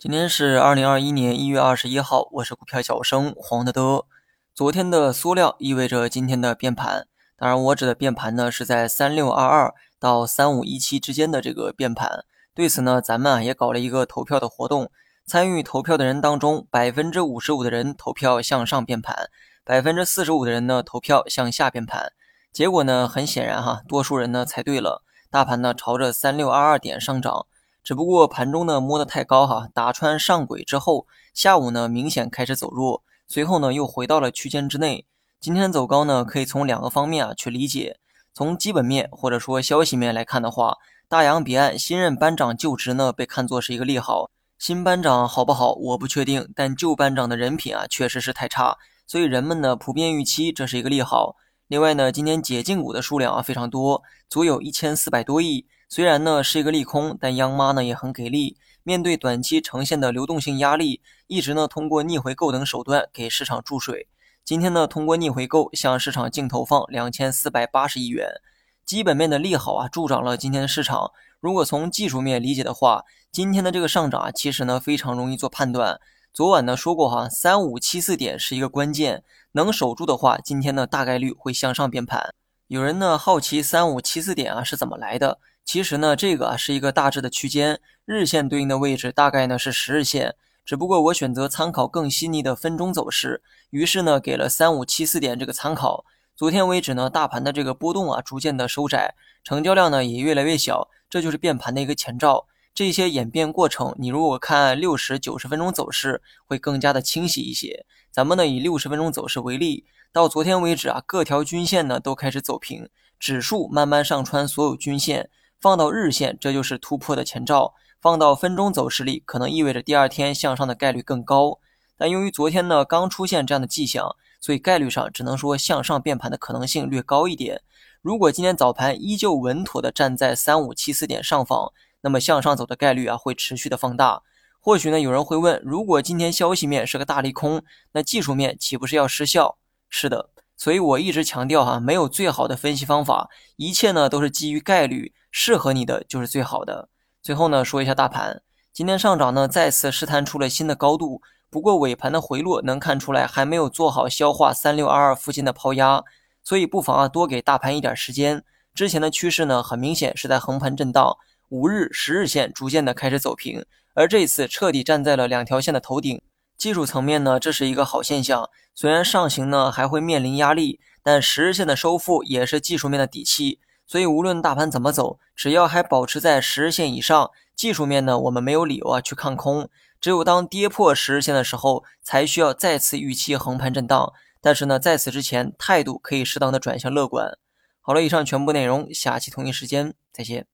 今天是二零二一年一月二十一号，我是股票小生黄德德。昨天的缩量意味着今天的变盘，当然我指的变盘呢是在三六二二到三五一七之间的这个变盘。对此呢，咱们啊也搞了一个投票的活动，参与投票的人当中，百分之五十五的人投票向上变盘，百分之四十五的人呢投票向下变盘。结果呢，很显然哈，多数人呢猜对了，大盘呢朝着三六二二点上涨。只不过盘中呢摸得太高哈，打穿上轨之后，下午呢明显开始走弱，随后呢又回到了区间之内。今天走高呢，可以从两个方面啊去理解。从基本面或者说消息面来看的话，大洋彼岸新任班长就职呢被看作是一个利好。新班长好不好我不确定，但旧班长的人品啊确实是太差，所以人们呢普遍预期这是一个利好。另外呢，今天解禁股的数量啊非常多，足有一千四百多亿。虽然呢是一个利空，但央妈呢也很给力。面对短期呈现的流动性压力，一直呢通过逆回购等手段给市场注水。今天呢通过逆回购向市场净投放两千四百八十亿元，基本面的利好啊助长了今天的市场。如果从技术面理解的话，今天的这个上涨啊其实呢非常容易做判断。昨晚呢说过哈，三五七四点是一个关键，能守住的话，今天呢大概率会向上变盘。有人呢好奇三五七四点啊是怎么来的？其实呢，这个啊是一个大致的区间，日线对应的位置大概呢是十日线，只不过我选择参考更细腻的分钟走势，于是呢给了三五七四点这个参考。昨天为止呢，大盘的这个波动啊逐渐的收窄，成交量呢也越来越小，这就是变盘的一个前兆。这些演变过程，你如果看六十九十分钟走势会更加的清晰一些。咱们呢以六十分钟走势为例，到昨天为止啊，各条均线呢都开始走平，指数慢慢上穿所有均线。放到日线，这就是突破的前兆；放到分钟走势里，可能意味着第二天向上的概率更高。但由于昨天呢刚出现这样的迹象，所以概率上只能说向上变盘的可能性略高一点。如果今天早盘依旧稳妥的站在三五七四点上方，那么向上走的概率啊会持续的放大。或许呢有人会问，如果今天消息面是个大利空，那技术面岂不是要失效？是的。所以我一直强调哈，没有最好的分析方法，一切呢都是基于概率，适合你的就是最好的。最后呢说一下大盘，今天上涨呢再次试探出了新的高度，不过尾盘的回落能看出来还没有做好消化三六二二附近的抛压，所以不妨啊多给大盘一点时间。之前的趋势呢很明显是在横盘震荡，五日、十日线逐渐的开始走平，而这一次彻底站在了两条线的头顶。技术层面呢，这是一个好现象。虽然上行呢还会面临压力，但十日线的收复也是技术面的底气。所以无论大盘怎么走，只要还保持在十日线以上，技术面呢我们没有理由啊去看空。只有当跌破十日线的时候，才需要再次预期横盘震荡。但是呢，在此之前，态度可以适当的转向乐观。好了，以上全部内容，下期同一时间再见。